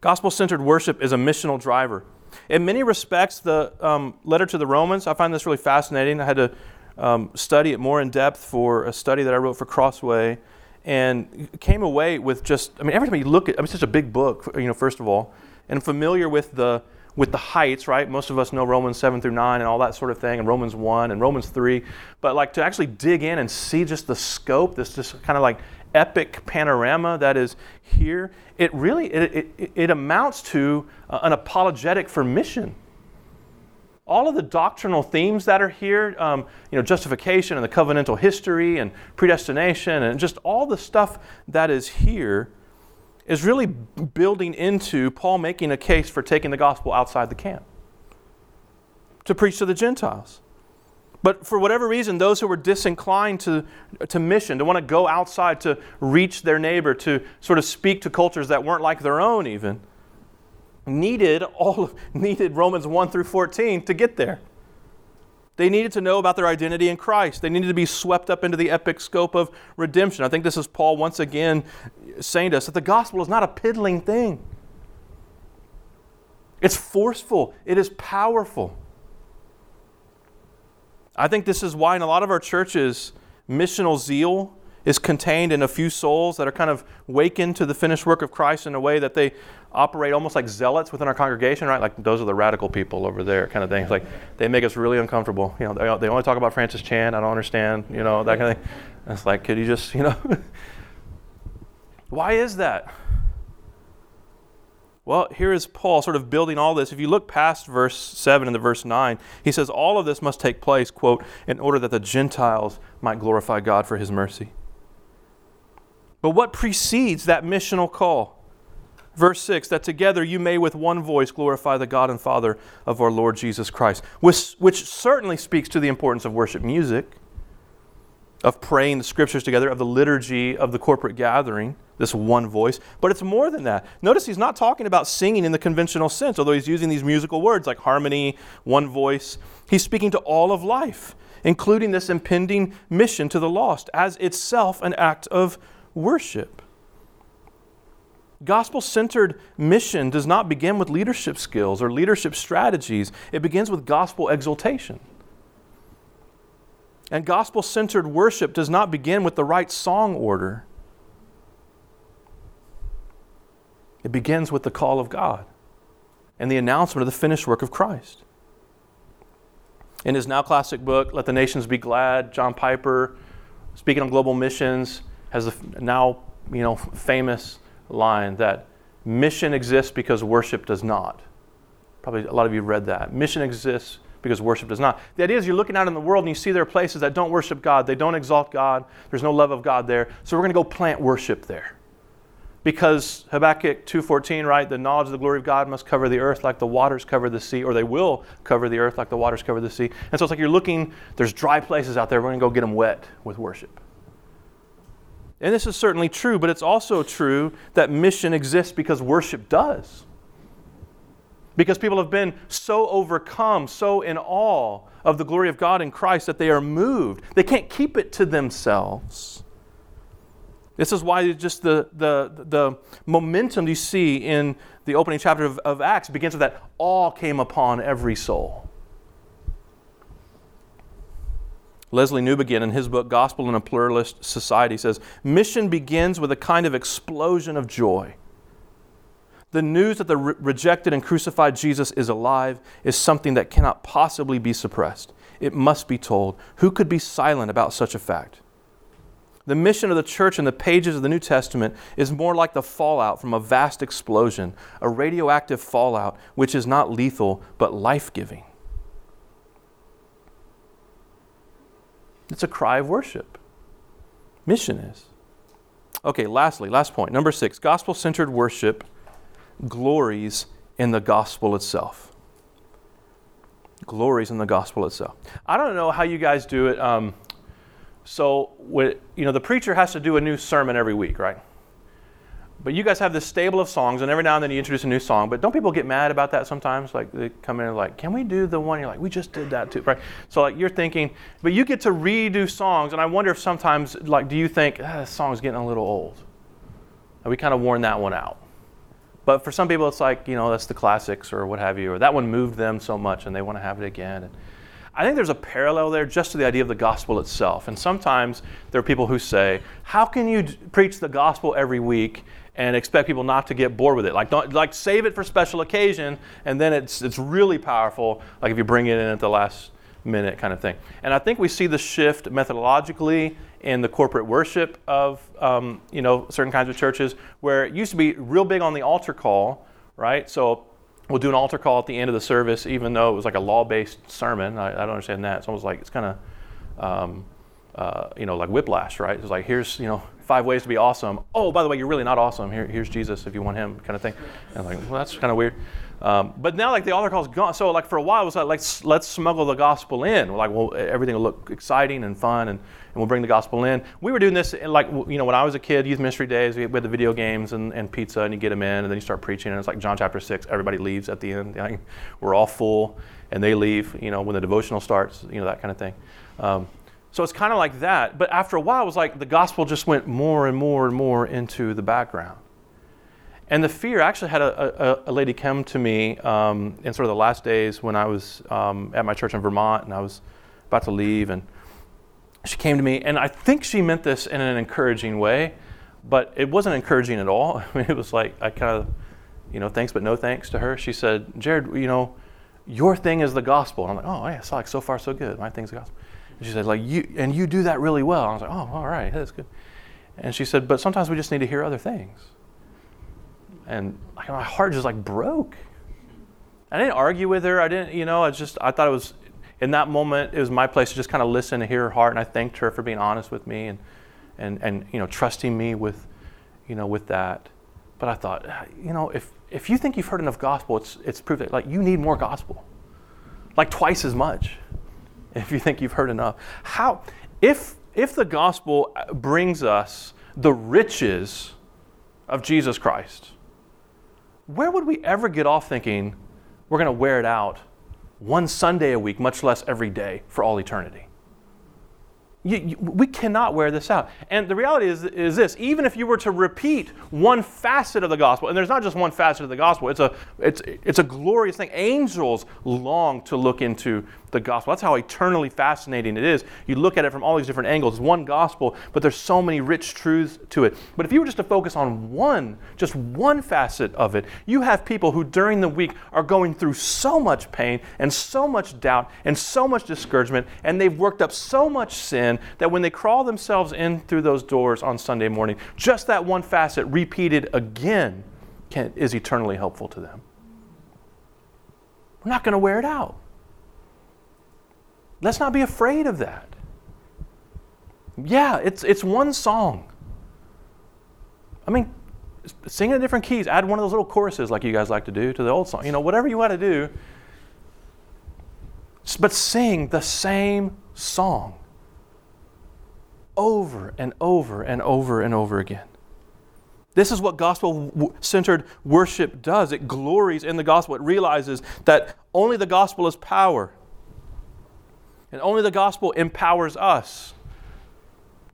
Gospel centered worship is a missional driver. In many respects, the um, letter to the Romans, I find this really fascinating. I had to um, study it more in depth for a study that I wrote for Crossway and came away with just, I mean, every time you look at, I mean, it's such a big book, you know, first of all, and familiar with the, with the heights, right? Most of us know Romans 7 through 9 and all that sort of thing, and Romans 1 and Romans 3. But like to actually dig in and see just the scope, this just kind of like epic panorama that is here, it really it, it, it amounts to uh, an apologetic for mission. All of the doctrinal themes that are here, um, you know, justification and the covenantal history and predestination and just all the stuff that is here is really building into Paul making a case for taking the gospel outside the camp to preach to the Gentiles. But for whatever reason, those who were disinclined to, to mission, to want to go outside to reach their neighbor, to sort of speak to cultures that weren't like their own, even, needed all of, needed Romans 1 through 14 to get there. They needed to know about their identity in Christ. They needed to be swept up into the epic scope of redemption. I think this is Paul once again saying to us that the gospel is not a piddling thing. It's forceful, it is powerful. I think this is why in a lot of our churches, missional zeal is contained in a few souls that are kind of wakened to the finished work of Christ in a way that they operate almost like zealots within our congregation, right? Like those are the radical people over there, kind of thing. It's like they make us really uncomfortable. You know, they, they only talk about Francis Chan. I don't understand. You know, that kind of thing. It's like, could you just, you know? why is that? Well, here is Paul sort of building all this. If you look past verse 7 into verse 9, he says, All of this must take place, quote, in order that the Gentiles might glorify God for his mercy. But what precedes that missional call? Verse 6 that together you may with one voice glorify the God and Father of our Lord Jesus Christ, which, which certainly speaks to the importance of worship music, of praying the scriptures together, of the liturgy of the corporate gathering this one voice. But it's more than that. Notice he's not talking about singing in the conventional sense, although he's using these musical words like harmony, one voice. He's speaking to all of life, including this impending mission to the lost as itself an act of worship. Gospel centered mission does not begin with leadership skills or leadership strategies, it begins with gospel exaltation. And gospel centered worship does not begin with the right song order. It begins with the call of God and the announcement of the finished work of Christ. In his now classic book, Let the Nations Be Glad, John Piper, speaking on global missions, has a now you know, famous line that mission exists because worship does not. Probably a lot of you read that. Mission exists because worship does not. The idea is you're looking out in the world and you see there are places that don't worship God, they don't exalt God, there's no love of God there, so we're going to go plant worship there because Habakkuk 2:14, right, the knowledge of the glory of God must cover the earth like the waters cover the sea, or they will cover the earth like the waters cover the sea. And so it's like you're looking, there's dry places out there, we're going to go get them wet with worship. And this is certainly true, but it's also true that mission exists because worship does. Because people have been so overcome, so in awe of the glory of God in Christ that they are moved. They can't keep it to themselves. This is why just the, the, the momentum you see in the opening chapter of, of Acts begins with that awe came upon every soul. Lesslie Newbigin, in his book Gospel in a Pluralist Society, says Mission begins with a kind of explosion of joy. The news that the re- rejected and crucified Jesus is alive is something that cannot possibly be suppressed. It must be told. Who could be silent about such a fact? The mission of the church in the pages of the New Testament is more like the fallout from a vast explosion, a radioactive fallout which is not lethal but life giving. It's a cry of worship. Mission is. Okay, lastly, last point. Number six gospel centered worship glories in the gospel itself. Glories in the gospel itself. I don't know how you guys do it. Um, so, you know, the preacher has to do a new sermon every week, right? But you guys have this stable of songs, and every now and then you introduce a new song. But don't people get mad about that sometimes? Like they come in and like, "Can we do the one?" You're like, "We just did that too, right?" So like you're thinking, but you get to redo songs, and I wonder if sometimes, like, do you think ah, song's getting a little old? And we kind of worn that one out. But for some people, it's like you know that's the classics or what have you, or that one moved them so much and they want to have it again. And I think there's a parallel there just to the idea of the gospel itself. And sometimes there are people who say, "How can you d- preach the gospel every week and expect people not to get bored with it. Like, don't, like save it for special occasion, and then it's, it's really powerful, like if you bring it in at the last minute kind of thing. And I think we see the shift methodologically in the corporate worship of um, you know certain kinds of churches, where it used to be real big on the altar call, right? So we'll do an altar call at the end of the service, even though it was like a law-based sermon. I, I don't understand that. It's almost like it's kind of um, uh, you know like whiplash, right? It's like here's you know five ways to be awesome. Oh, by the way, you're really not awesome. Here, here's Jesus if you want him, kind of thing. And I'm like, well, that's kind of weird. Um, but now, like the altar call's gone. So, like for a while, it was like, let's, let's smuggle the gospel in. We're like, well, everything will look exciting and fun, and, and we'll bring the gospel in. We were doing this, like you know, when I was a kid, youth ministry days. We had the video games and, and pizza, and you get them in, and then you start preaching, and it's like John chapter six. Everybody leaves at the end. Like, we're all full, and they leave. You know, when the devotional starts. You know, that kind of thing. Um, so it's kind of like that. But after a while, it was like the gospel just went more and more and more into the background. And the fear, I actually had a, a, a lady come to me um, in sort of the last days when I was um, at my church in Vermont and I was about to leave. And she came to me, and I think she meant this in an encouraging way, but it wasn't encouraging at all. I mean, it was like, I kind of, you know, thanks but no thanks to her. She said, Jared, you know, your thing is the gospel. And I'm like, oh, yeah, it's like so far so good. My thing's the gospel. And she said, like, you, and you do that really well. I was like, oh, all right, that's good. And she said, but sometimes we just need to hear other things. And my heart just like broke. I didn't argue with her. I didn't, you know, I just, I thought it was, in that moment, it was my place to just kind of listen and hear her heart. And I thanked her for being honest with me and, and, and you know, trusting me with, you know, with that. But I thought, you know, if, if you think you've heard enough gospel, it's, it's proof that, like, you need more gospel. Like twice as much if you think you've heard enough. How, if, if the gospel uh, brings us the riches of Jesus Christ, where would we ever get off thinking we're going to wear it out one Sunday a week, much less every day for all eternity? You, you, we cannot wear this out. And the reality is, is this even if you were to repeat one facet of the gospel, and there's not just one facet of the gospel, it's a, it's, it's a glorious thing. Angels long to look into the gospel. That's how eternally fascinating it is. You look at it from all these different angles. It's one gospel, but there's so many rich truths to it. But if you were just to focus on one, just one facet of it, you have people who during the week are going through so much pain and so much doubt and so much discouragement, and they've worked up so much sin that when they crawl themselves in through those doors on Sunday morning, just that one facet repeated again can, is eternally helpful to them. We're not going to wear it out. Let's not be afraid of that. Yeah, it's, it's one song. I mean, sing in different keys. Add one of those little choruses like you guys like to do to the old song. You know, whatever you want to do. But sing the same song over and over and over and over again. This is what gospel centered worship does. It glories in the gospel. It realizes that only the gospel is power. And only the gospel empowers us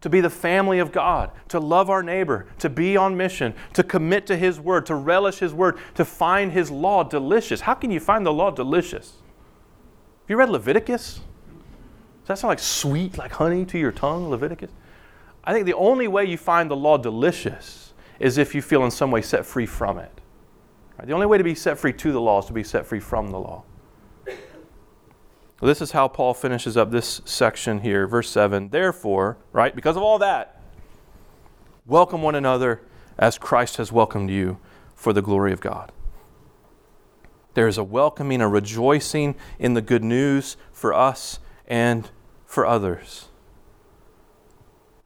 to be the family of God, to love our neighbor, to be on mission, to commit to His word, to relish His word, to find His law delicious. How can you find the law delicious? Have you read Leviticus? Does that sound like sweet, like honey to your tongue, Leviticus? I think the only way you find the law delicious is if you feel in some way set free from it. Right? The only way to be set free to the law is to be set free from the law. Well, this is how Paul finishes up this section here, verse 7. Therefore, right, because of all that, welcome one another as Christ has welcomed you for the glory of God. There is a welcoming, a rejoicing in the good news for us and for others.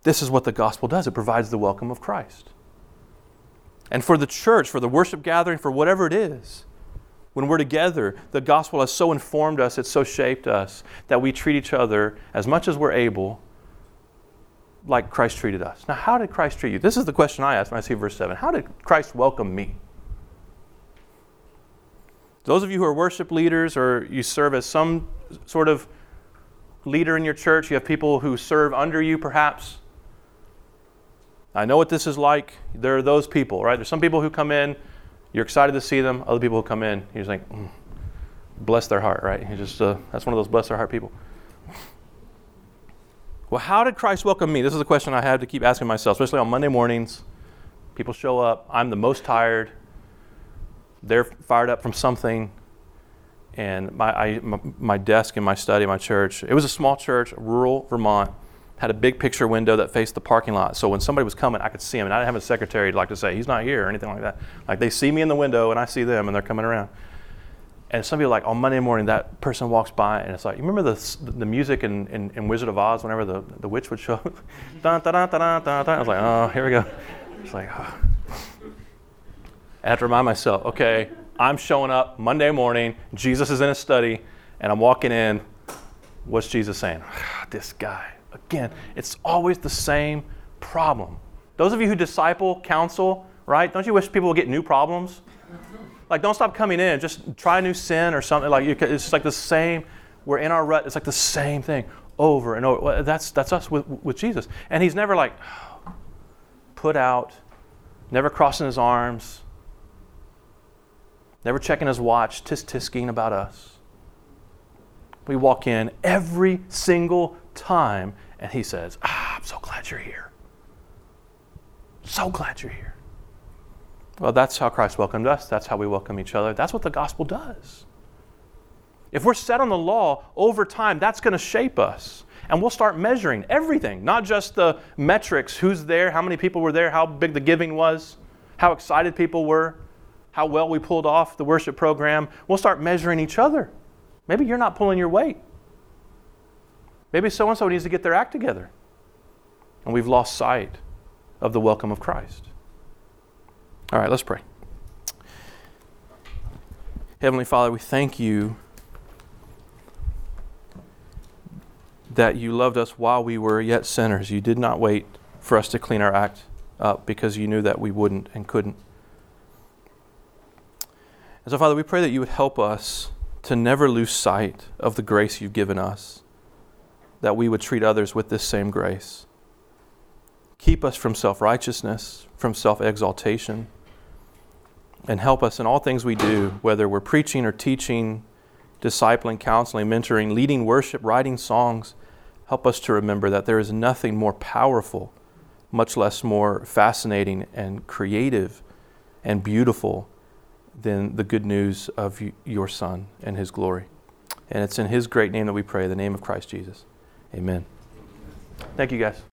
This is what the gospel does it provides the welcome of Christ. And for the church, for the worship gathering, for whatever it is, when we're together, the gospel has so informed us, it's so shaped us, that we treat each other as much as we're able like Christ treated us. Now, how did Christ treat you? This is the question I ask when I see verse 7. How did Christ welcome me? Those of you who are worship leaders or you serve as some sort of leader in your church, you have people who serve under you perhaps. I know what this is like. There are those people, right? There's some people who come in, you're excited to see them. Other people who come in, you're just like, mm, bless their heart, right? You just uh, that's one of those bless their heart people. Well, how did Christ welcome me? This is a question I have to keep asking myself, especially on Monday mornings. People show up. I'm the most tired. They're fired up from something. And my, I, my, my desk in my study, my church, it was a small church, rural Vermont had a big picture window that faced the parking lot. So when somebody was coming, I could see him. And I didn't have a secretary to like to say, he's not here or anything like that. Like they see me in the window and I see them and they're coming around. And some people like on Monday morning, that person walks by and it's like, you remember the, the music in, in, in Wizard of Oz whenever the, the witch would show up? dun, dun, dun, dun, dun, dun. I was like, oh, here we go. It's like, oh. I have to remind myself, okay, I'm showing up Monday morning, Jesus is in a study, and I'm walking in. What's Jesus saying? this guy Again, it's always the same problem. Those of you who disciple, counsel, right? Don't you wish people would get new problems? Like, don't stop coming in. Just try a new sin or something. Like, it's just like the same. We're in our rut. It's like the same thing over and over. That's that's us with with Jesus. And He's never like put out, never crossing His arms, never checking His watch, tisk tisking about us. We walk in every single time and he says, ah, I'm so glad you're here. So glad you're here. Well, that's how Christ welcomed us. That's how we welcome each other. That's what the gospel does. If we're set on the law over time, that's going to shape us. And we'll start measuring everything, not just the metrics who's there, how many people were there, how big the giving was, how excited people were, how well we pulled off the worship program. We'll start measuring each other. Maybe you're not pulling your weight. Maybe so and so needs to get their act together. And we've lost sight of the welcome of Christ. All right, let's pray. Heavenly Father, we thank you that you loved us while we were yet sinners. You did not wait for us to clean our act up because you knew that we wouldn't and couldn't. And so, Father, we pray that you would help us to never lose sight of the grace you've given us that we would treat others with this same grace. Keep us from self righteousness, from self exaltation, and help us in all things we do, whether we're preaching or teaching, discipling, counseling, mentoring, leading worship, writing songs. Help us to remember that there is nothing more powerful, much less more fascinating and creative and beautiful than the good news of your Son and His glory. And it's in His great name that we pray, the name of Christ Jesus. Amen. Thank you, guys.